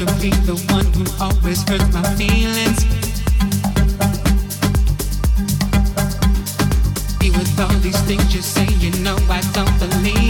Be the one who always hurts my feelings. Be these things you say, you know I don't believe.